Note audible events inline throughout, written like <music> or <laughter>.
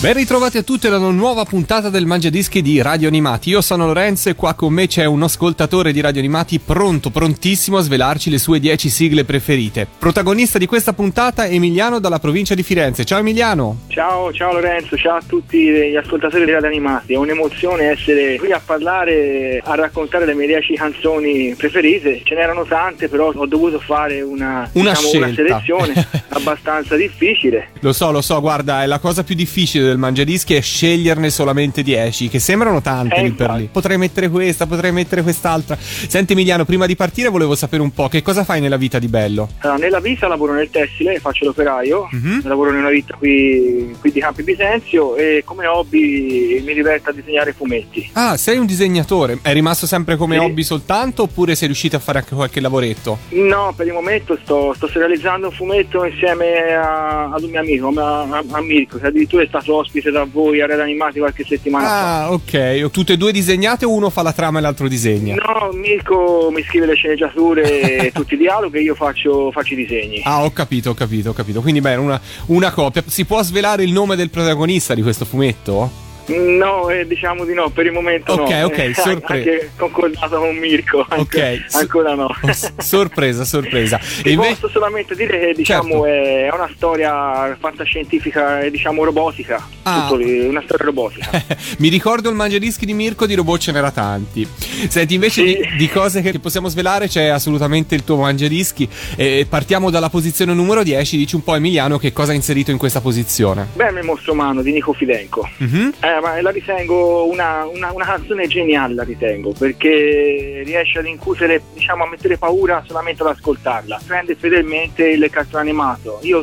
Ben ritrovati a tutti ad una nuova puntata del Mangiadischi di Radio Animati. Io sono Lorenzo e qua con me c'è un ascoltatore di Radio Animati pronto, prontissimo a svelarci le sue 10 sigle preferite. Protagonista di questa puntata è Emiliano dalla provincia di Firenze. Ciao Emiliano! Ciao, ciao Lorenzo, ciao a tutti gli ascoltatori di Radio Animati. È un'emozione essere qui a parlare, a raccontare le mie 10 canzoni preferite. Ce n'erano tante, però ho dovuto fare una, Una diciamo, una selezione <laughs> abbastanza difficile. Lo so, lo so, guarda, è la cosa più difficile del Mangiadischi è sceglierne solamente 10, che sembrano tante Eh, lì per lì. Potrei mettere questa, potrei mettere quest'altra. Senti Emiliano, prima di partire volevo sapere un po' che cosa fai nella vita di bello? Allora, nella vita lavoro nel tessile, faccio l'operaio, Mhm. lavoro in una vita qui, qui di Campi Bisenzio e come hobby mi diverto a disegnare fumetti. Ah, sei un disegnatore. È rimasto sempre come Sì. hobby soltanto oppure sei riuscito a fare anche qualche lavoretto? No, per il momento sto, sto realizzando un fumetto insieme a- ad un mio amico, a, a- a Mirko, che addirittura è stato ospite da voi a Red Animati qualche settimana fa. Ah, ok. Tutte e due disegnate o uno fa la trama e l'altro disegna? No, Mirko mi scrive le sceneggiature e <laughs> tutti i dialoghi e io faccio, faccio i disegni. Ah, ho capito, ho capito, ho capito. Quindi bene, una, una copia. Si può svelare il nome del protagonista di questo fumetto? No, eh, diciamo di no, per il momento Ok, no. ok, <laughs> Eh, sorpre- Anche concordato con Mirko, Ok. s- ancora no. <laughs> sorpresa, sorpresa. Ti E invece- posso solamente dire che diciamo Certo. è una storia fantascientifica e diciamo robotica, Ah. Lì, una storia robotica. <laughs> Mi ricordo il mangiadischi di Mirko, di robot ce n'era tanti. Senti, invece Sì. di, di cose che possiamo svelare c'è assolutamente il tuo mangiadischi. E partiamo dalla posizione numero 10. Dici un po' Emiliano che cosa ha inserito in questa posizione. Beh, il mostro umano di Nico Fidenco. Mhm. Ma la ritengo una, una- una canzone geniale, la ritengo, perché riesce ad incutere, diciamo, a mettere paura solamente ad ascoltarla. Prende fedelmente il cartone animato. Io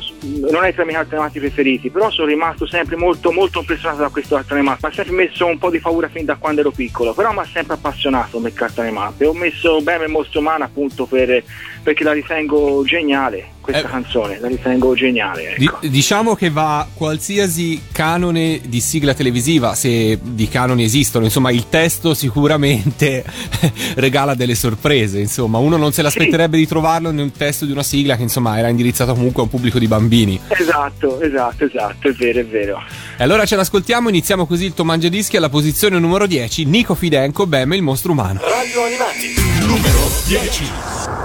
non è tra i miei cartoni animati preferiti, però sono rimasto sempre molto, molto impressionato da questo cartone animato. Mi ha sempre messo un po' di paura fin da quando ero piccolo, però mi ha sempre appassionato il cartone animato. E ho messo bene il mostro umano appunto per- perché la ritengo geniale, questa Eh. canzone, la ritengo geniale. Di- Ecco. diciamo che va qualsiasi canone di sigla televisiva, se di canoni esistono, insomma, il testo sicuramente <laughs> regala delle sorprese. Insomma, uno non se l'aspetterebbe di trovarlo nel testo di una sigla che insomma era indirizzato comunque a un pubblico di bambini. Esatto, esatto, esatto, è vero, è vero. E allora ce l'ascoltiamo, iniziamo così il tuo mangiadischi alla posizione numero 10, Nico Fidenco, Bem, il mostro umano. Radio Animati, numero 10.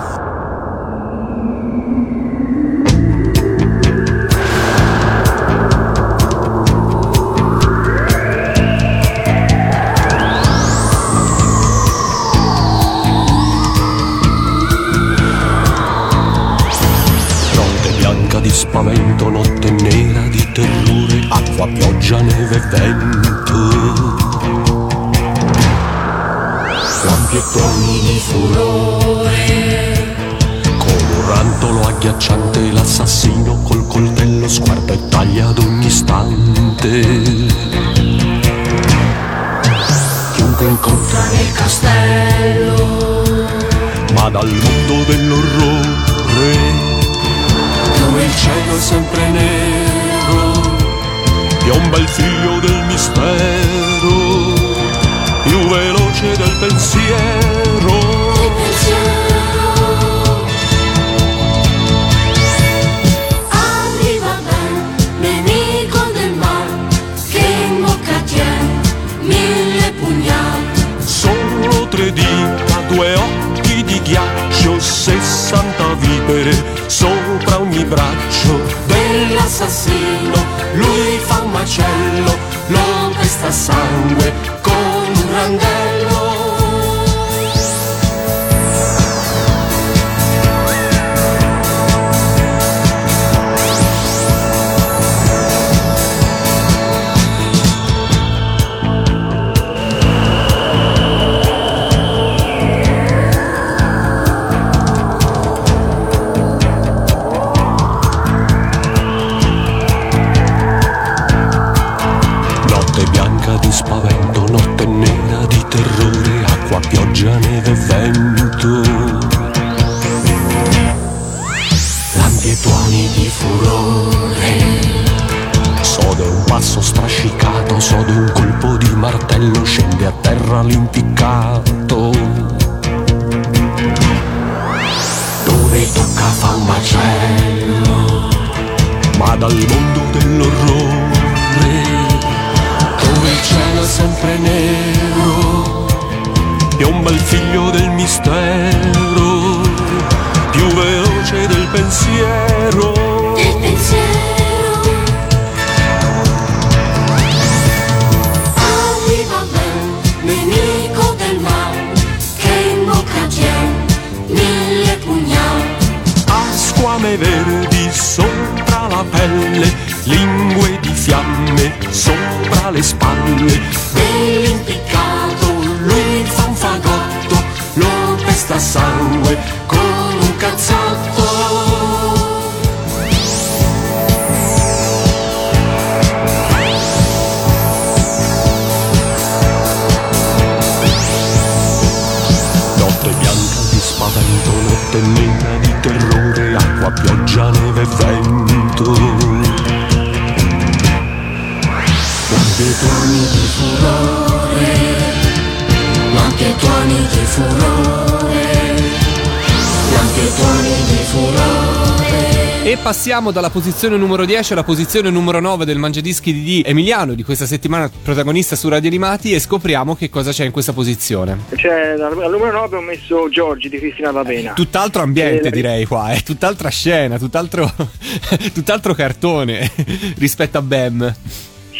Passiamo dalla posizione numero 10 alla posizione numero 9 del Mangiadischi di Emiliano di questa settimana, protagonista su Radio Animati, e scopriamo che cosa c'è in questa posizione. Cioè, al numero 9 ho messo Giorgi di Cristina D'Avena. Tutt'altro ambiente, Eh, direi qua, è tutt'altra scena, tutt'altro, <laughs> tutt'altro cartone <laughs> rispetto a Bam.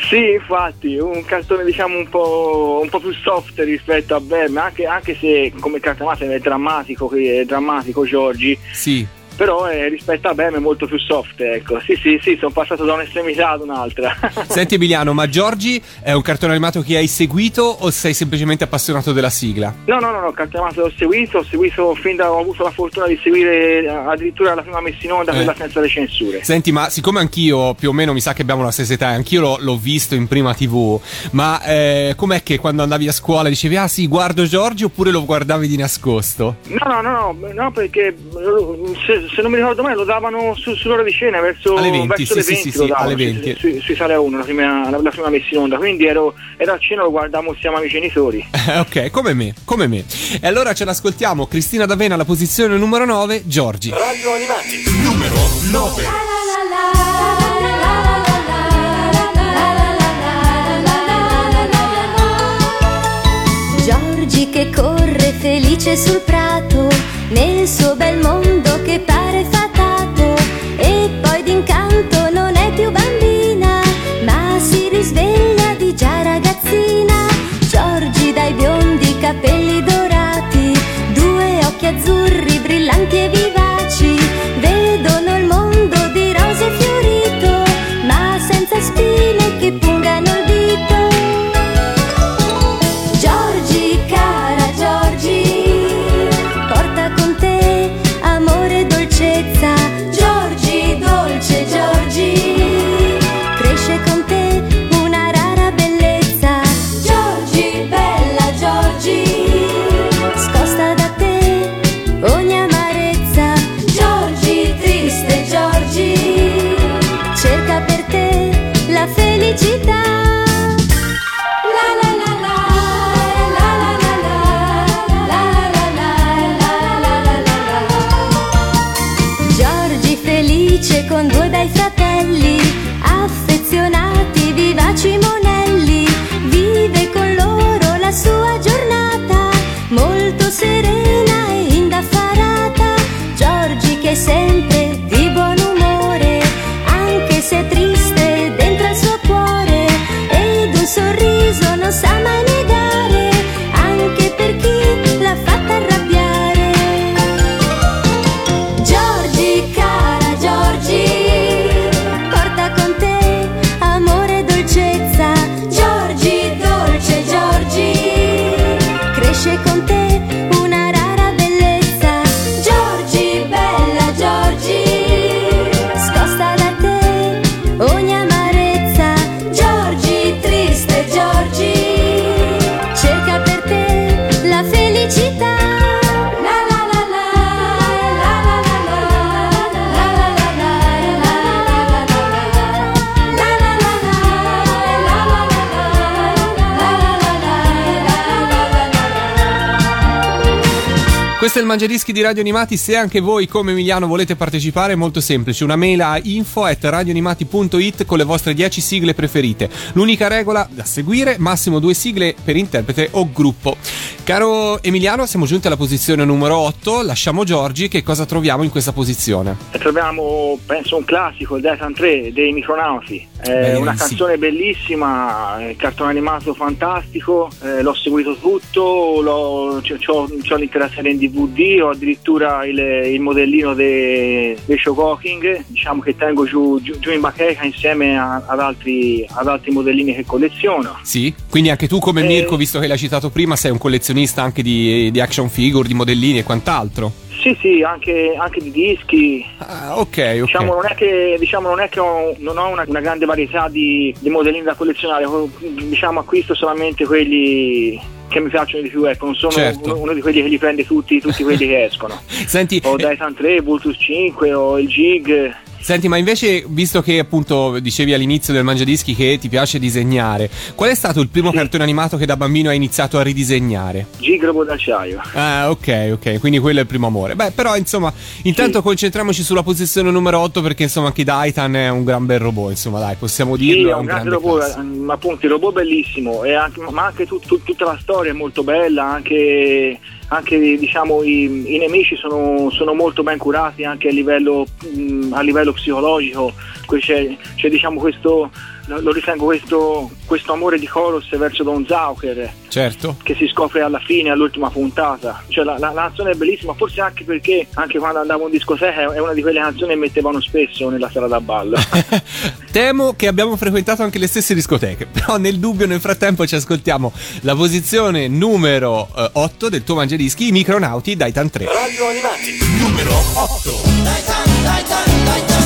Sì, infatti, un cartone diciamo un po', un po' più soft rispetto a Bam, anche, anche se come cartone è drammatico, è drammatico Giorgi, Sì. Però eh, rispetto a Bam è molto più soft, ecco. Sì, sì, sì, sono passato da un'estremità ad un'altra. <laughs> Senti Emiliano, ma Giorgi è un cartone animato che hai seguito o sei semplicemente appassionato della sigla? No, no, no, no, cartone animato l'ho seguito, ho seguito fin da ho avuto la fortuna di seguire eh, addirittura la prima messa in onda, Eh. quella senza le censure. Senti, ma siccome anch'io più o meno mi sa che abbiamo la stessa età, anch'io l'ho, l'ho visto in prima TV, ma eh, com'è che quando andavi a scuola dicevi ah sì, guardo Giorgi oppure lo guardavi di nascosto? No, no, no, no, no, perché eh, se, se non mi ricordo male lo davano su, sull'ora di cena verso, Alle 20, verso sì, le sì, 20 sì, lo sì, davano, alle sui- 20. Sui, sui Sale 1, la prima, la, la prima messa in onda, quindi ero, ero a cena lo guardavamo insieme ai miei genitori. <laughs> ok, come me, come me. E allora ce l'ascoltiamo, Cristina D'Avena alla posizione numero 9, Giorgi. Radio Animati, numero 9. Giorgi che corre felice sul prato, nel suo bel mondo che pare fatato, e poi d'incanto non è più bambina, ma si risveglia di già ragazzina. Giorgi dai biondi capelli dorati, due occhi azzurri brillanti e vivaci, Mangiadischi di Radio Animati. Se anche voi, come Emiliano, volete partecipare, è molto semplice. Una mail a info at radioanimati.it con le vostre 10 sigle preferite. L'unica regola da seguire: massimo due sigle per interprete o gruppo. Caro Emiliano, siamo giunti alla posizione numero 8. Lasciamo Giorgi. Che cosa troviamo in questa posizione? E troviamo, penso, un classico, il Dayton 3 dei Micronauti. È Beh, una sì. canzone bellissima, eh, cartone animato fantastico, eh, l'ho seguito tutto, l'ho, c'ho- c'ho l'intera serie in DVD, ho addirittura il, il modellino dei de Showcooking, diciamo che tengo giù, giù- giù in bacheca insieme a- ad, altri, ad altri modellini che colleziono. Sì? Quindi anche tu, come Eh. Mirko, visto che l'hai citato prima, sei un collezionista anche di, di action figure, di modellini e quant'altro. Sì, sì, anche, anche di dischi, Ah, ok, ok. Diciamo non è che, diciamo, non, è che ho, non ho una, una grande varietà di, di modellini da collezionare, diciamo acquisto solamente quelli che mi piacciono di più, ecco, non sono Certo. uno, uno di quelli che li prende tutti, tutti quelli che <laughs> escono. Senti, eh, Daitan 3, Bluetooth 5, ho il Jig. Senti, ma invece, visto che appunto dicevi all'inizio del Mangiadischi che ti piace disegnare, qual è stato il primo Sì. cartone animato che da bambino hai iniziato a ridisegnare? Jig robot d'acciaio. Ah, ok, ok, quindi quello è il primo amore. Beh, però insomma, intanto Sì. concentriamoci sulla posizione numero 8 perché insomma anche Daitan è un gran bel robot, insomma, dai, possiamo dirlo. Sì, è è un grande robot, classe. ehm, appunto il robot bellissimo, anche- ma anche tut- tut- tutta la storia è molto bella, anche, anche, diciamo, i, i nemici sono, sono molto ben curati anche a livello, mh, a livello psicologico, c'è, c'è, diciamo, questo, lo ritengo questo, questo amore di Koros verso Don Zauker Certo. che si scopre alla fine, all'ultima puntata. Cioè la, la- la canzone è bellissima, forse anche perché anche quando andavo in discoteca è una di quelle canzoni che mettevano spesso nella sala da ballo. <laughs> Temo che abbiamo frequentato anche le stesse discoteche, <laughs> però nel dubbio nel frattempo ci ascoltiamo la posizione numero 8 del tuo mangiadischi, i Micronauti Daitan 3. Radio Animati, numero 8. Uno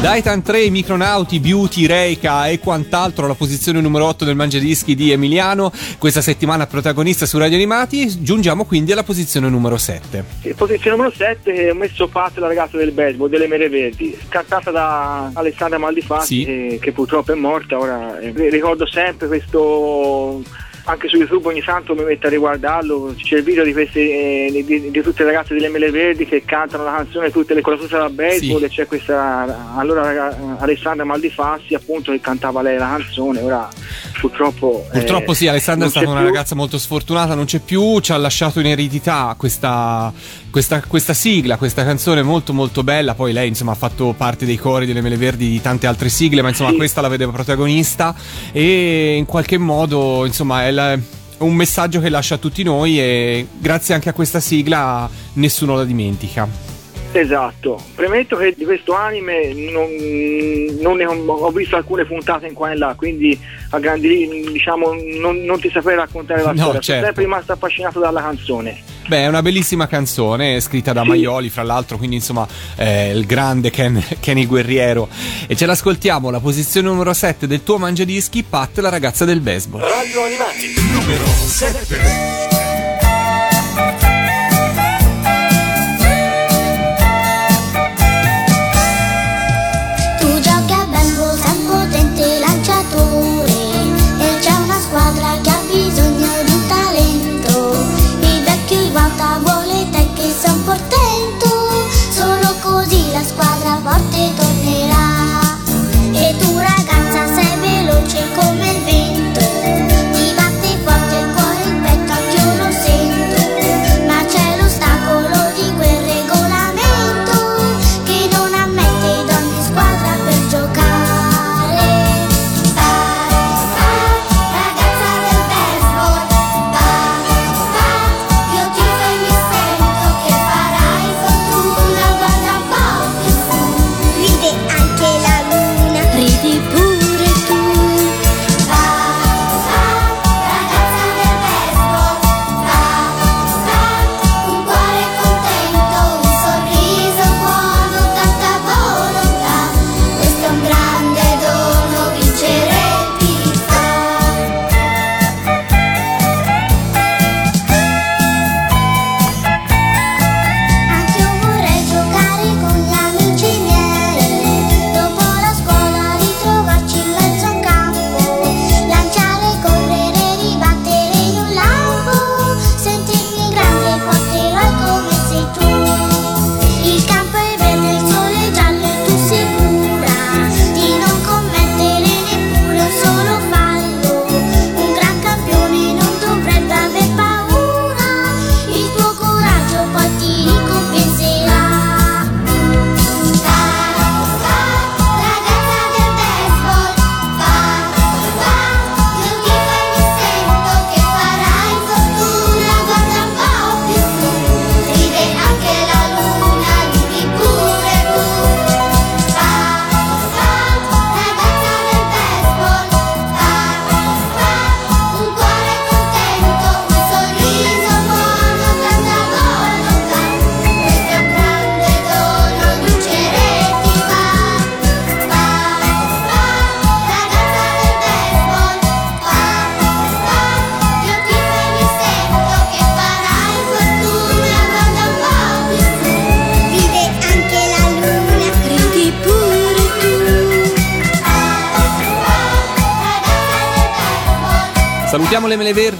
Titan Daitan 3, i Micronauti, Beauty, Reika e quant'altro alla posizione numero 8 del Mangiadischi di Emiliano. Questa settimana protagonista su Radio Animati. Giungiamo quindi alla posizione numero 7. In posizione numero 7 ho messo Pat, la ragazza del baseball, delle Mere Verdi, cantata da Alessandra Maldifatti, Sì. eh, che purtroppo è morta. Ora eh, ricordo sempre questo. Anche su YouTube ogni tanto mi metto a riguardarlo, c'è il video di, queste, eh, di, di tutte le ragazze delle Mele Verdi che cantano la canzone tutte le cose da baseball Sì. e c'è questa allora Alessandra Maldifassi appunto che cantava lei la canzone, ora purtroppo... eh, Purtroppo sì, Alessandra è stata una più. ragazza molto sfortunata, non c'è più, ci ha lasciato in eredità questa, questa, questa sigla, questa canzone molto molto bella, poi lei insomma ha fatto parte dei cori delle Mele Verdi di tante altre sigle, ma insomma Sì. questa la vedeva protagonista e in qualche modo insomma è la- un messaggio che lascia a tutti noi e grazie anche a questa sigla nessuno la dimentica. Esatto, premetto che di questo anime non, non ne ho, ho visto alcune puntate in qua e là, quindi a grandi linee, diciamo non, non ti saprei raccontare la No, storia, certo. sono sempre rimasto affascinato dalla canzone. Beh, è una bellissima canzone, scritta da Sì. Maioli, fra l'altro, quindi insomma eh, il grande Ken, Kenny Guerriero. E ce l'ascoltiamo, la posizione numero 7 del tuo mangiadischi, Pat, la ragazza del baseball. Radio Animati, numero 7.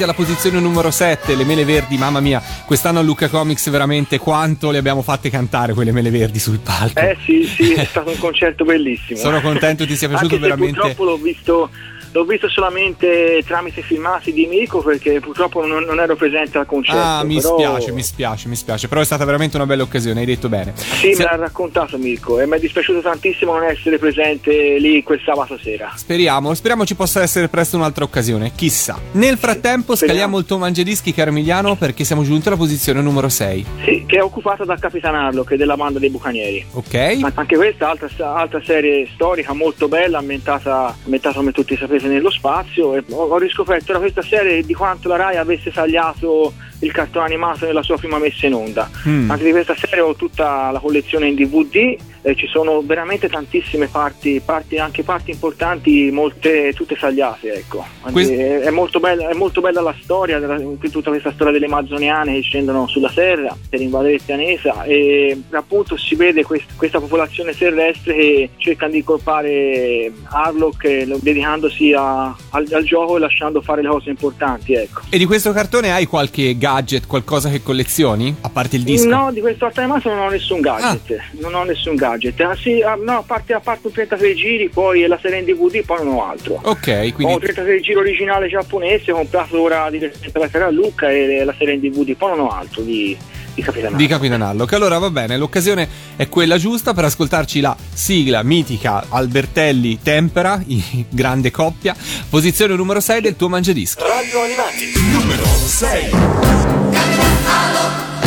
Verdi alla posizione numero 7. Le mele verdi, mamma mia, quest'anno a Luca Comics veramente quanto le abbiamo fatte cantare quelle mele verdi sul palco. Eh sì, sì, è <laughs> stato un concerto bellissimo. Sono contento ti sia piaciuto veramente. Purtroppo l'ho visto, l'ho visto solamente tramite filmati di Mico perché purtroppo non, non ero presente al concerto. Ah, mi però- spiace, mi spiace, mi spiace. Però è stata veramente una bella occasione, hai detto bene. Sì, Se- me l'ha raccontato Mirko e mi è dispiaciuto tantissimo non essere presente lì quel sabato sera. Speriamo, speriamo ci possa essere presto un'altra occasione, chissà. Nel frattempo Speriamo. scaliamo il tuo mangiadischi caro Emiliano perché siamo giunti alla posizione numero 6. Sì, che è occupata da Capitanarlo, che è della banda dei Bucanieri. Ok? Ma Anche questa altra, altra serie storica molto bella, ambientata, ambientata come tutti sapete prese nello spazio e ho, riscoperto da questa serie di quanto la Rai avesse tagliato il cartone animato nella sua prima messa in onda. Mm. Anche di questa serie ho tutta la collezione in DVD, eh, ci sono veramente tantissime parti, parti, anche parti importanti, molte tutte tagliate, ecco. Quest- è, è molto bella, è molto bella la storia, tutta questa storia delle amazzoniane che scendono sulla Terra per invadere il pianeta e appunto si vede quest- questa popolazione terrestre che cercano di incolpare Harlock eh, dedicandosi a- al, al gioco e lasciando fare le cose importanti, ecco. E di questo cartone hai qualche gadget, qualcosa che collezioni? A parte il disco? No, di questo cartone animato non ho nessun gadget. Non ho nessun gadget. Ah, sì, ah, no, a parte, a parte un 33 giri, poi la serie in DVD, poi non ho altro. Ok, Ho un quindi 33 giri originale giapponese, comprato ora direttamente alla Terra Lucca e la serie in DVD, poi non ho altro di, di Capitano. di Capitan Harlock. Allora va bene, l'occasione è quella giusta per ascoltarci la sigla mitica Albertelli Tempera, <laughs> in grande coppia, posizione numero 6 del tuo mangiadischi. Radio Animati, numero 6. Pirata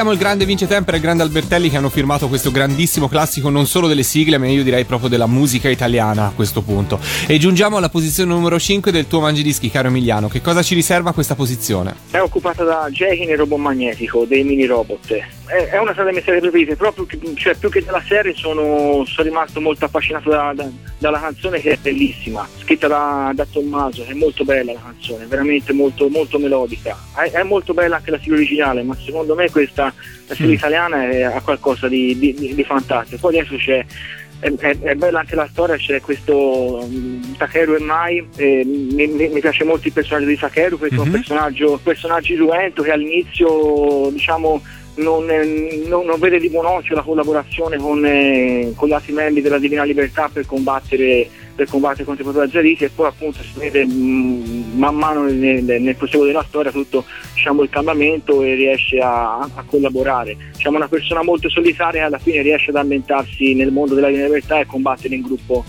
Salutiamo il grande Vince Tempera e il grande Albertelli che hanno firmato questo grandissimo classico non solo delle sigle, ma io direi proprio della musica italiana a questo punto. E giungiamo alla posizione numero 5 del tuo mangiadischi, caro Emiliano. Che cosa ci riserva questa posizione? È occupata da Jekin e Robot Magnetico, dei mini robot. È, una delle mie serie preferite, proprio che- cioè, più che della serie sono, sono rimasto molto affascinato da- da- dalla canzone che è bellissima, scritta da, da Tommaso, è molto bella la canzone, veramente molto, molto melodica. È, è molto bella anche la sigla originale, ma secondo me questa la sigla Mm. italiana è, ha qualcosa di, di- di- di fantastico. Poi adesso c'è è, è- è bella anche la storia, c'è questo um, Takeru e Mai, eh, mi, mi- piace molto il personaggio di Takeru perché è un Mhm. personaggio, un personaggio irruento che all'inizio diciamo non, eh, non- non vede di buon occhio la collaborazione con, eh, con gli altri membri della Divina Libertà per combattere, per combattere contro i propri azzariti e poi appunto si vede mm, man mano nel, nel proseguo della storia tutto diciamo, il cambiamento e riesce a, a collaborare. Diciamo una persona molto solitaria che alla fine riesce ad ambientarsi nel mondo della Divina Libertà e combattere in gruppo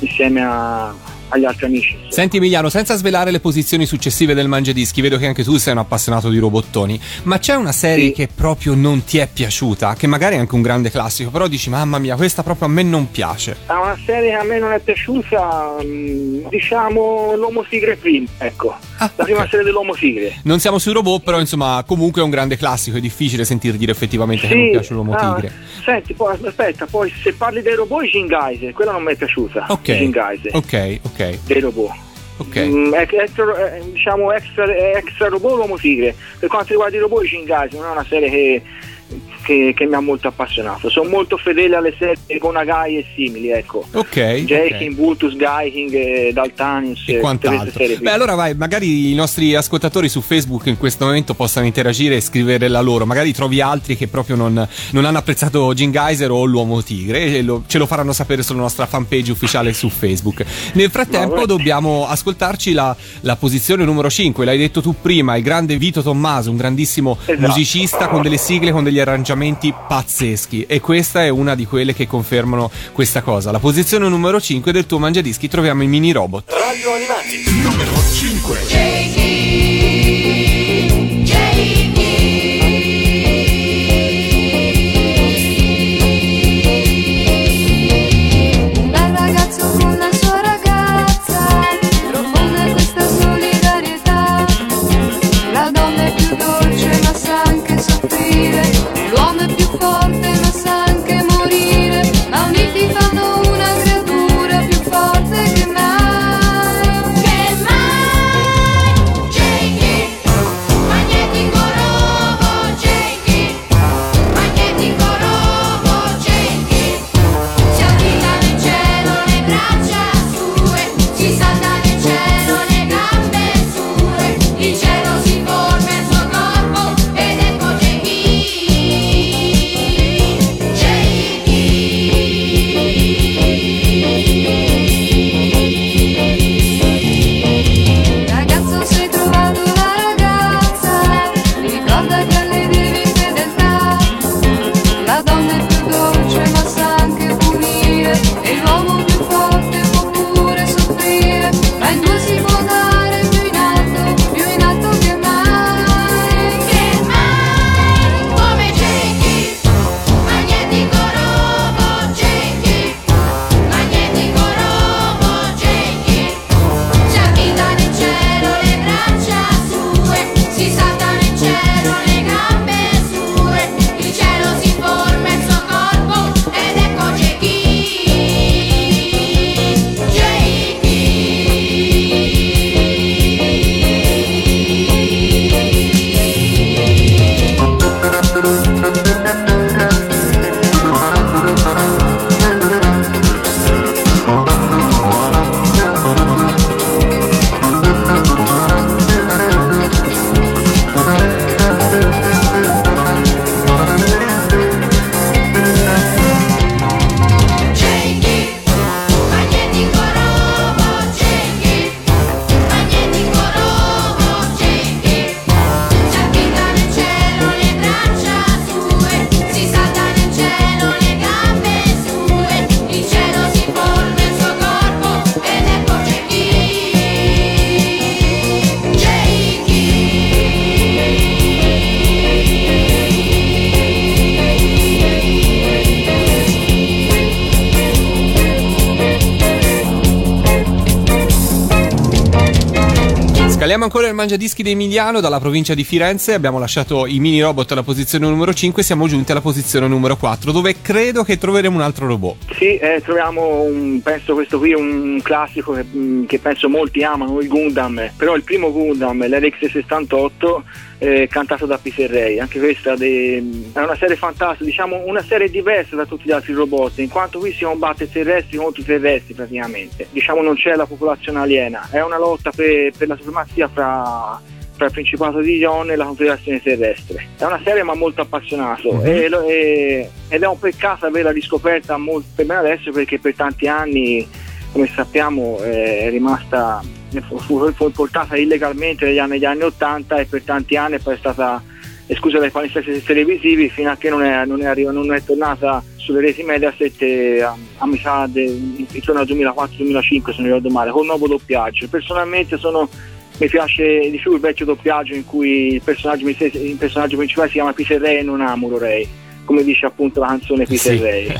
insieme a, agli altri amici. Senti Emiliano, senza svelare le posizioni successive del Mangiadischi, vedo che anche tu sei un appassionato di robottoni, ma c'è una serie Sì. che proprio non ti è piaciuta, che magari è anche un grande classico, però dici mamma mia, questa proprio a me non piace. Ah, una serie che a me non è piaciuta, mm, diciamo l'Uomo Tigre prima, ecco. Ah, la prima ok. serie dell'Uomo Tigre. Non siamo sui robot, però insomma comunque è un grande classico, è difficile sentir dire effettivamente che non piace l'uomo ah, tigre. Senti, poi aspetta, poi se parli dei robot, i Geyser, quella non mi è piaciuta. Ok, Geyser, ok, ok, dei robot. ok. Mm, ex- extra, eh, diciamo extra, extra robot l'uomo tigre per quanto riguarda i robot i Shingai non è una serie che, che- che mi ha molto appassionato sono molto fedele alle serie con Agai e simili ecco Ok, Jaking, ok. Bultus, Gaiking, eh, Daltanius e quant'altro. Beh, allora vai, magari i nostri ascoltatori su Facebook in questo momento possano interagire e scrivere la loro. Magari trovi altri che proprio non, non hanno apprezzato Gin Geyser o l'Uomo Tigre e lo- ce lo faranno sapere sulla nostra fanpage ufficiale su Facebook. Nel frattempo vabbè. dobbiamo ascoltarci la, la posizione numero 5, l'hai detto tu prima, il grande Vito Tommaso, un grandissimo Esatto. musicista con delle sigle, con degli arrangiamenti pazzeschi e questa è una di quelle che confermano questa cosa. La posizione numero 5 del tuo Mangiadischi troviamo i mini robot. Radio Animati, numero 5. Scaliamo ancora il mangiadischi di Emiliano dalla provincia di Firenze. Abbiamo lasciato i mini robot alla posizione numero 5. Siamo giunti alla posizione numero 4, dove credo che troveremo un altro robot. Sì, eh, troviamo un, penso questo qui un classico che, mm, che penso molti amano, il Gundam, però il primo Gundam, l'RX68, eh, cantato da Peter Ray, anche questa de- è una serie fantastica, diciamo una serie diversa da tutti gli altri robot, in quanto qui si combatte terrestri contro terrestri praticamente, diciamo non c'è la popolazione aliena, è una lotta per, per la supremazia fra fra il Principato di Ion e la Confederazione Terrestre. È una serie ma molto appassionato e lo- e- ed è un peccato averla riscoperta molto per me adesso perché per tanti anni, come sappiamo, eh, è rimasta fu, portata illegalmente negli anni, negli anni 80 e per tanti anni poi è stata esclusa dai palinsesti televisivi fino a che non è, non è, arriva- non è tornata sulle reti Mediaset eh, a, a metà de- intorno al 2004-2005 se non ricordo male, col nuovo doppiaggio. Personalmente sono- mi piace di più il vecchio doppiaggio in cui il personaggio, il personaggio principale si chiama Peter Ray e non Amuro Ray, come dice appunto la canzone Peter Sì. Ray.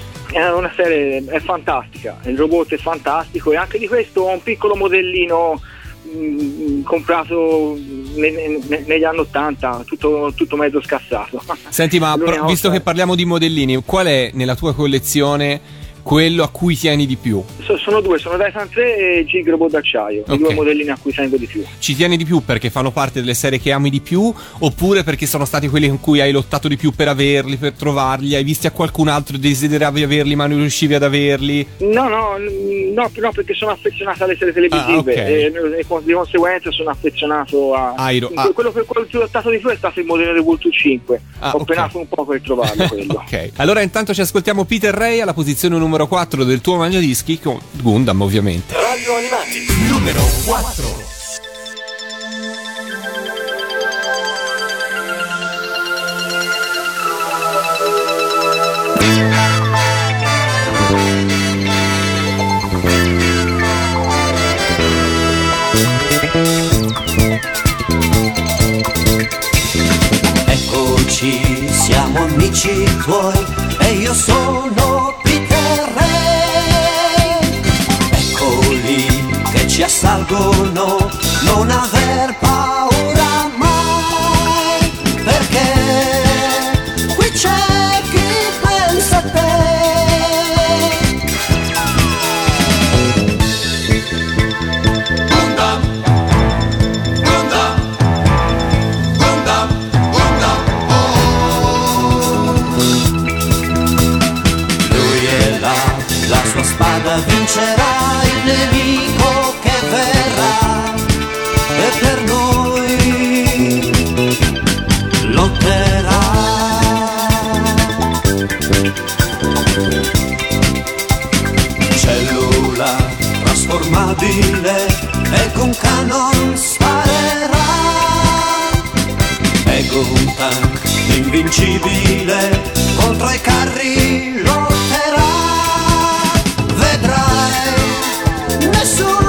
<laughs> È una serie è fantastica, il robot è fantastico e anche di questo ho un piccolo modellino mm, comprato ne- ne- negli anni 80, tutto, tutto mezzo scassato. Senti, ma <laughs> pro- visto che parliamo di modellini, qual è nella tua collezione quello a cui tieni di più? So- sono due, sono Dyson 3 e Gig Robot d'acciaio, Ok. i due modellini a cui tengo di più. Ci tieni di più perché fanno parte delle serie che ami di più oppure perché sono stati quelli con cui hai lottato di più per averli, per trovarli, hai visti a qualcun altro e desideravi averli ma non riuscivi ad averli? No, no, no, no, perché sono affezionato alle serie televisive Ah, ok. e, e di conseguenza sono affezionato a... Airo- ah. Quello per cui ho lottato di più è stato il modello Vulture 5. Ah, ho ok. penato un po' per trovarlo <laughs> quello. Ok, allora intanto ci ascoltiamo Peter Ray alla posizione numero 4 del tuo mangiadischi con Gundam ovviamente. Radio Animati, numero 4. Eccoci, siamo amici tuoi e io sono Peter ci assalgono, non aver paura mai, perché qui c'è chi pensa a te. Gundam, Gundam, Gundam, Gundam, Lui è là, la sua spada vincerà il nemico che verrà e per noi lotterà. Cellula trasformabile e con canon sparerà. Ego un tank invincibile contro i carri lotterà. Vedrai, nessuno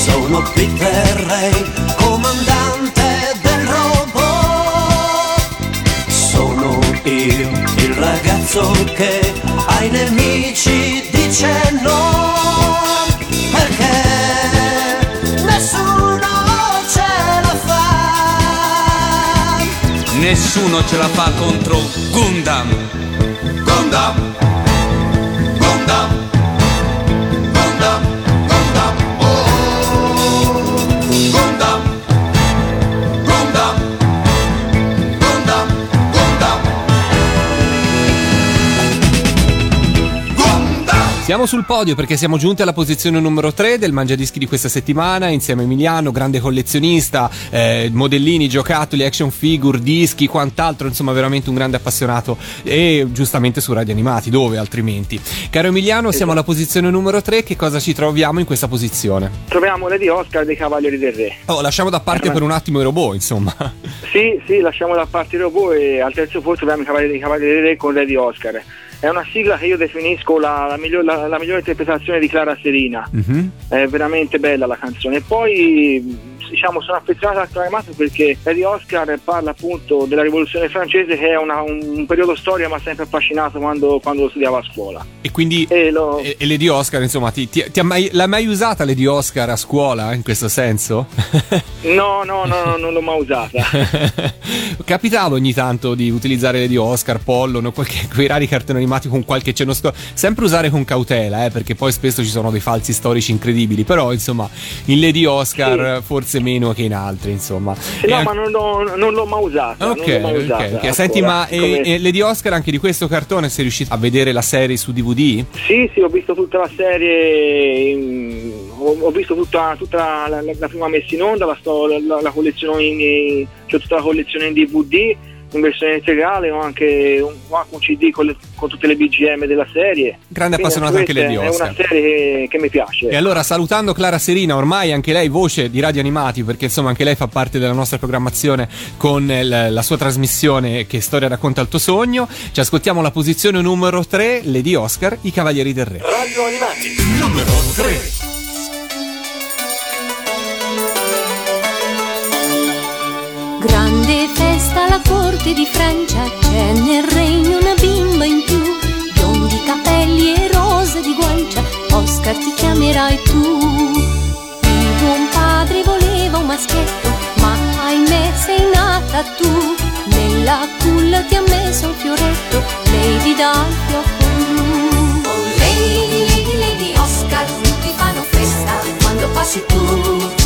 sono Peter Ray, comandante del robot. Sono io, il ragazzo che ai nemici dice no. Perché nessuno ce la fa. Nessuno ce la fa contro Gundam. Siamo sul podio perché siamo giunti alla posizione numero 3 del Mangiadischi di questa settimana insieme a Emiliano, grande collezionista, eh, modellini, giocattoli, action figure, dischi, quant'altro, insomma veramente un grande appassionato e giustamente su Radio Animati, dove altrimenti. Caro Emiliano, siamo alla posizione numero 3, che cosa ci troviamo in questa posizione? Troviamo Lady Oscar dei Cavalieri del Re. Oh, lasciamo da parte per un attimo i robot, insomma. Sì, sì, lasciamo da parte il robot e al terzo posto abbiamo i Cavalieri dei Cavalieri del Re con Lady Oscar. È una sigla che io definisco la, la miglior- la- la migliore interpretazione di Clara Serina. Mhm. È veramente bella la canzone. E poi diciamo, sono affezionato al cartone animato perché Lady Oscar parla appunto della rivoluzione francese che è una- un, periodo storico mi ha sempre affascinato quando, quando lo studiavo a scuola. E quindi E lo- e, e Lady Oscar, insomma, ti, ti- ti ha mai, l'ha mai usata Lady Oscar a scuola in questo senso? <laughs> No, no, no, no, non l'ho mai usata. <laughs> Capitava ogni tanto di utilizzare Lady Oscar, Pollon o qualche, quei rari cartoni animati con qualche cenno storico. Sempre usare con cautela, eh, perché poi spesso ci sono dei falsi storici incredibili. Però, insomma, in Lady Oscar forse meno che in altri, insomma. Sì, E no, an- ma non, l'ho- non l'ho mai usata. non Ok, mai ok, usata ok. ancora. Senti, ma e- Come- e Lady Oscar anche di questo cartone sei riuscito a vedere la serie su DVD? Sì, sì, ho visto tutta la serie, in- ho, ho visto tutta, tutta la, la- la prima messa in onda, la, sto, la, la collezione in, c'ho tutta la collezione in DVD, in versione integrale, ho anche un, anche un CD con, le- con tutte le BGM della serie. Grande Quindi appassionata anche Lady È Oscar. una serie che, che mi piace. E allora salutando Clara Serina, ormai anche lei voce di Radio Animati, perché insomma anche lei fa parte della nostra programmazione con eh, la, la sua trasmissione che Storia racconta il tuo sogno. Ci ascoltiamo la posizione numero 3, Lady Oscar, I Cavalieri del Re. Radio Animati, numero 3. Corte di Francia, c'è nel regno una bimba in più, biondi capelli e rosa di guancia, Oscar ti chiamerai tu. Il buon padre voleva un maschietto, ma ahimè sei nata tu. Nella culla ti ha messo un fioretto, Lady dal fiocco blu. Oh Lady, Lady, Lady Oscar, tutti fanno festa quando passi tu.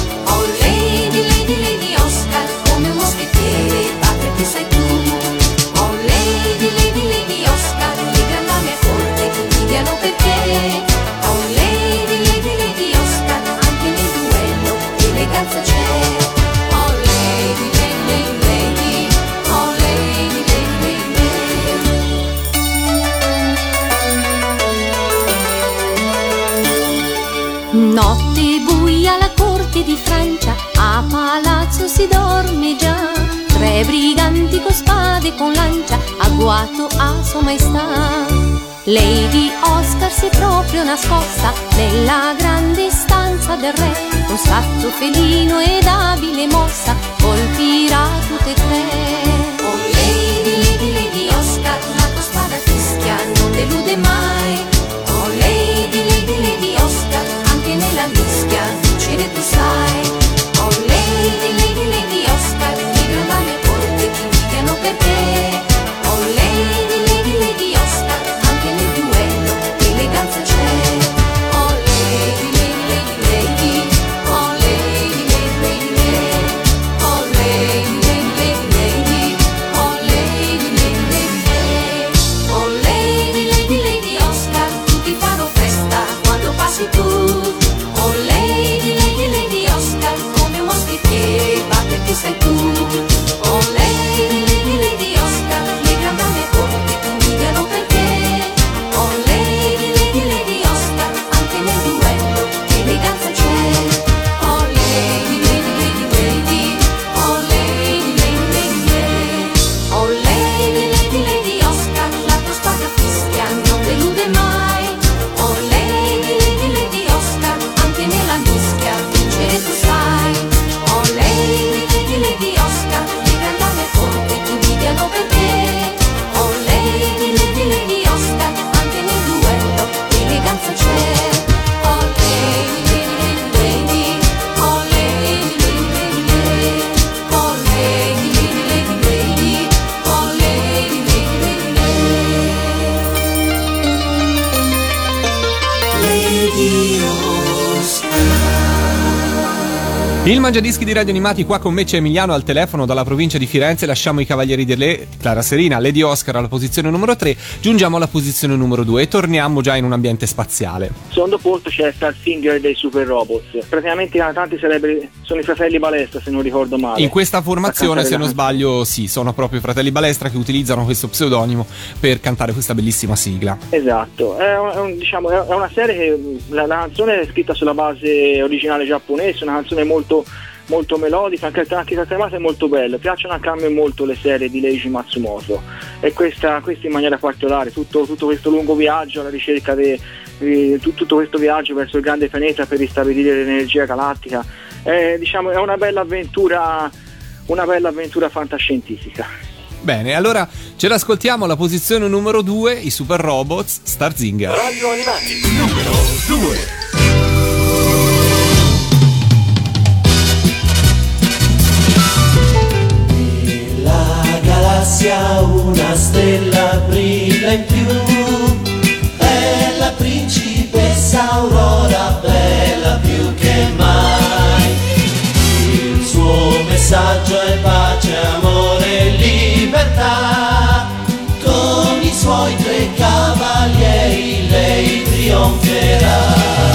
Proprio nascosta nella grande stanza del re. Con scatto felino ed abile mossa, colpirà tutte e tre. Lady, Lady, Lady Oscar, anche nella mischia vincere tu sai. Il Mangiadischi di Radio Animati, qua con me c'è Emiliano al telefono dalla provincia di Firenze, lasciamo i Cavalieri del Re, Clara Serina, Lady Oscar alla posizione numero 3, giungiamo alla posizione numero 2 e torniamo già in un ambiente spaziale. Al secondo posto c'è Starfinger dei Super Robots. Praticamente i cantanti sarebbero, sono i fratelli Balestra, se non ricordo male. In questa formazione, se non sbaglio, sì, sono proprio i fratelli Balestra che utilizzano questo pseudonimo per cantare questa bellissima sigla. Esatto, è, un- diciamo, è- una serie che la, la canzone è scritta sulla base originale giapponese, una canzone molto, molto melodica, anche, anche il tema è molto bello, piacciono anche a me molto le serie di Leiji Matsumoto e questa, questa in maniera particolare, tutto, tutto questo lungo viaggio alla ricerca di tutto questo viaggio verso il grande pianeta per ristabilire l'energia galattica è, diciamo, è una bella avventura, una bella avventura fantascientifica. Bene, allora ce l'ascoltiamo alla posizione numero 2, i Super Robots Starzinger. Radio Animati, numero 2. Galassia una stella brilla in più. È la principessa Aurora bella più che mai. Il suo messaggio è pace, amore e libertà. Con i suoi tre cavalieri lei trionferà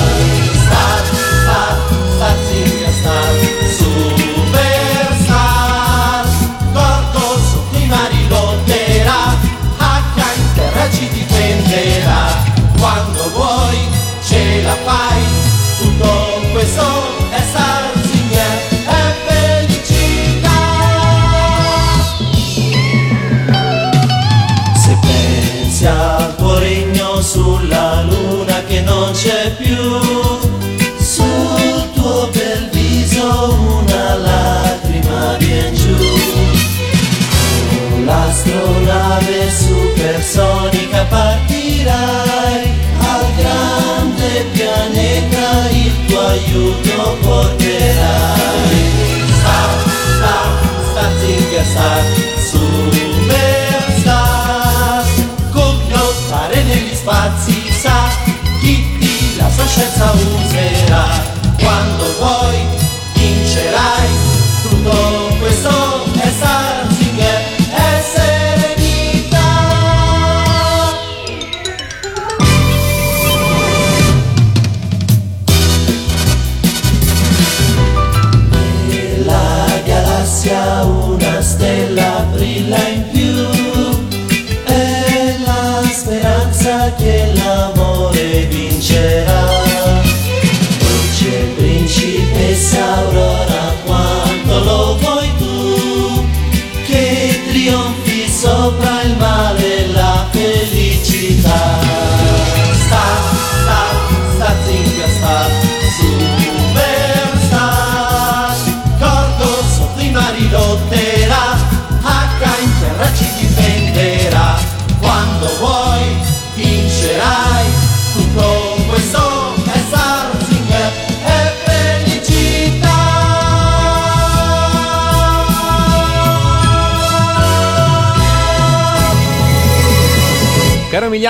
c'è più, sul tuo bel viso una lacrima vien giù. L'astronave supersonica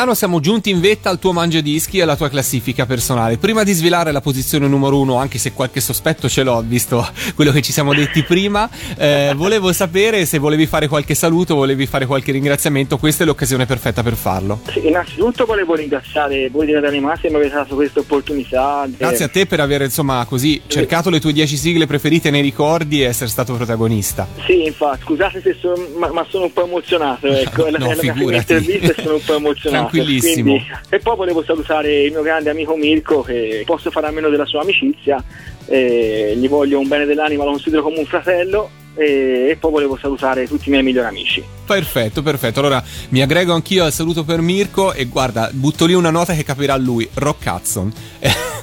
Emiliano, siamo giunti in vetta al tuo mangiadischi e alla tua classifica personale. Prima di svelare la posizione numero uno, anche se qualche sospetto ce l'ho, visto <laughs> quello che ci siamo detti prima, eh, volevo sapere se volevi fare qualche saluto, volevi fare qualche ringraziamento. Questa è l'occasione perfetta per farlo. Sì, innanzitutto volevo ringraziare voi di Radio Animati che mi avete dato questa opportunità. di- Grazie a te per aver insomma così cercato le tue 10 sigle preferite nei ricordi e essere stato protagonista. Sì, infatti, scusate se sono, ma, ma sono un po' emozionato, <laughs> ecco, è la, No, è la mia intervista e sono un po' <laughs> emozionato. Tranquillissimo. quindi- e poi volevo salutare il mio grande amico Mirko, che posso fare a meno della sua amicizia, eh, gli voglio un bene dell'anima, lo considero come un fratello, e, poi volevo salutare tutti i miei migliori amici. Perfetto, perfetto. Allora mi aggrego anch'io al saluto per Mirko e guarda, butto lì una nota che capirà lui, Rock Hudson. <laughs>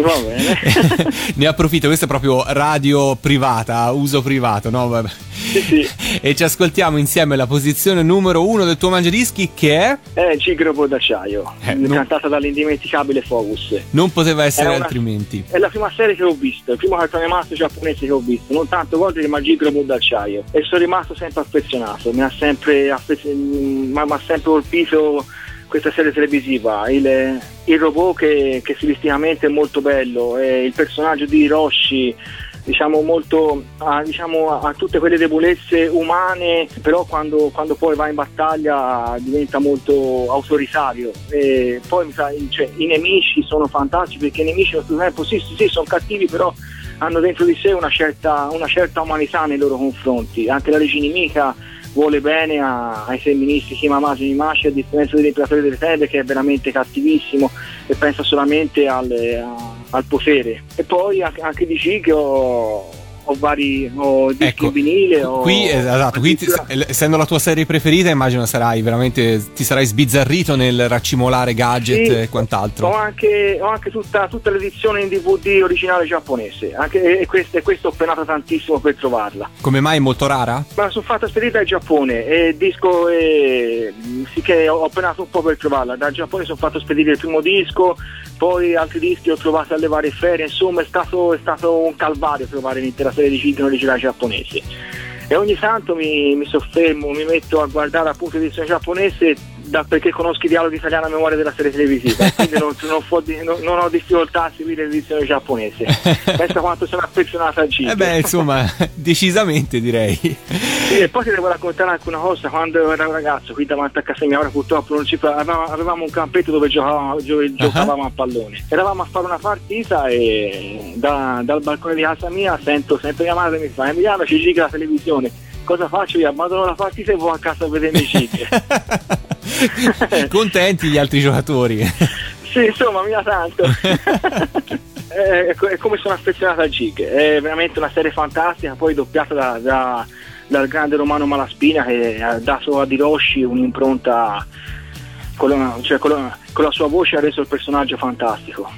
Va bene. <laughs> ne approfitto, questa è proprio radio privata, uso privato, no? Vabbè. Sì, sì. <laughs> E ci ascoltiamo insieme la posizione numero uno del tuo mangiadischi che è... È Gigrobo d'acciaio, Eh, non- cantata dall'indimenticabile Focus. Non poteva essere È una- altrimenti. È la prima serie che ho visto, il primo cartone animato giapponese che ho visto, non tanto volte ma Gigrobo d'acciaio. E sono rimasto sempre affezionato, mi ha sempre, affez- mm, ma- mi ha sempre colpito questa serie televisiva. Il, il robot che, che stilisticamente è molto bello, e il personaggio di Hiroshi diciamo molto ha, diciamo, ha tutte quelle debolezze umane però quando, quando poi va in battaglia diventa molto autoritario e poi cioè, i nemici sono fantastici perché i nemici tempo sì, sì, sì, sono cattivi però hanno dentro di sé una certa, una certa umanità nei loro confronti. Anche la regina nemica vuole bene a- ai femministi Himamasu Nimashi a differenza dell'imperatore delle tenebre che è veramente cattivissimo e pensa solamente al, a- al potere. E poi anche, di che ho, ho vari ho dischi Ecco, in vinile. ho- Qui, eh, esatto, qui ti- essendo la tua serie preferita, immagino sarai veramente ti sarai sbizzarrito nel raccimolare gadget Sì, e quant'altro. Ho anche, ho anche tutta, tutta l'edizione in DVD originale giapponese, anche, e, questa, e questo ho penato tantissimo per trovarla. Come mai è molto rara? Ma sono fatta spedita in Giappone e disco è, sì che ho ho penato un po' per trovarla. Dal Giappone sono fatto spedire il primo disco, poi altri dischi ho trovato alle varie ferie, insomma è stato, è stato un calvario trovare l'intera serie di CD originali giapponesi. E ogni tanto mi, mi soffermo, mi metto a guardare appunto l'edizione giapponese da- perché conosco i dialoghi italiani a memoria della serie televisiva, <laughs> quindi non, non fo- non- non ho difficoltà a seguire l'edizione giapponese. Pensa quanto sono affezionato a Gig. Eh beh, insomma, <laughs> decisamente direi. Sì, e poi ti devo raccontare anche una cosa, quando ero un ragazzo qui davanti a casa mia, ora purtroppo non ci avevamo, avevamo un campetto dove giocavamo, gio- giocavamo a pallone. Eravamo a fare una partita e da- dal balcone di casa mia sento sempre mia madre mi fa Emiliano ci giga la televisione. Cosa faccio? Io abbandono la partita e vado a casa a vedere i gig. <laughs> <laughs> Contenti gli altri giocatori. <laughs> sì, insomma, mi da tanto. <laughs> Eh, è, è come sono affezionato a Gig, è veramente una serie fantastica, poi doppiata da- da- dal grande Romano Malaspina che ha dato a Hiroshi un'impronta, con la, cioè con la- con la sua voce ha reso il personaggio fantastico.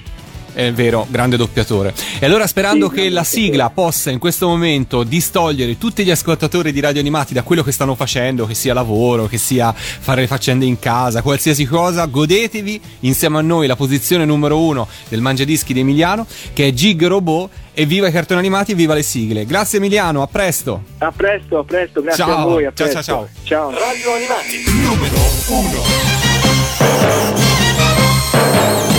È vero, grande doppiatore. E allora sperando Sì, che la sigla possa in questo momento distogliere tutti gli ascoltatori di radio animati da quello che stanno facendo, che sia lavoro, che sia fare le faccende in casa, qualsiasi cosa, godetevi insieme a noi la posizione numero uno del Mangiadischi di Emiliano, che è Gig Robot, e viva i cartoni animati e viva le sigle. Grazie Emiliano, a presto. A presto, a presto, grazie Ciao. a voi. A Ciao, presto. ciao, ciao. Radio Animati, numero uno.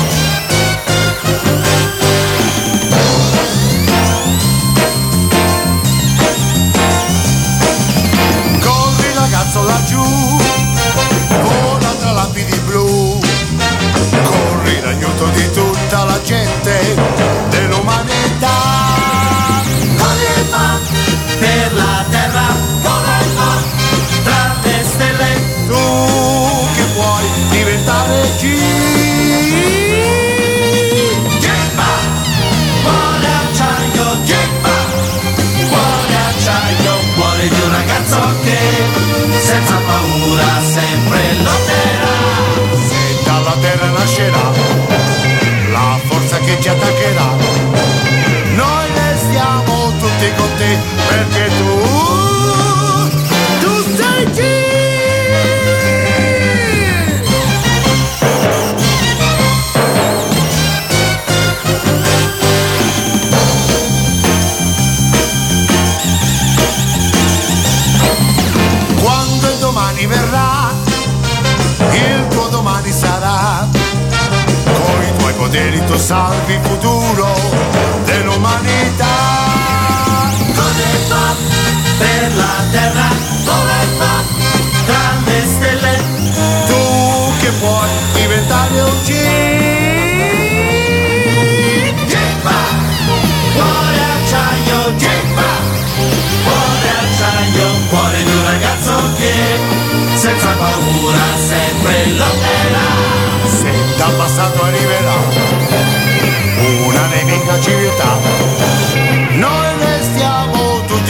Gente te perché tu, tu sei G. Quando il domani verrà, il tuo domani sarà. Con i tuoi poteri tu salvi il futuro per la terra, come fa tra le stelle? Tu che puoi diventare un. Gemma, cuore acciaio, Gemma cuore acciaio, cuore di un ragazzo che senza paura sempre lotterà. Se dal passato arriverà una nemica civiltà, noi restiamo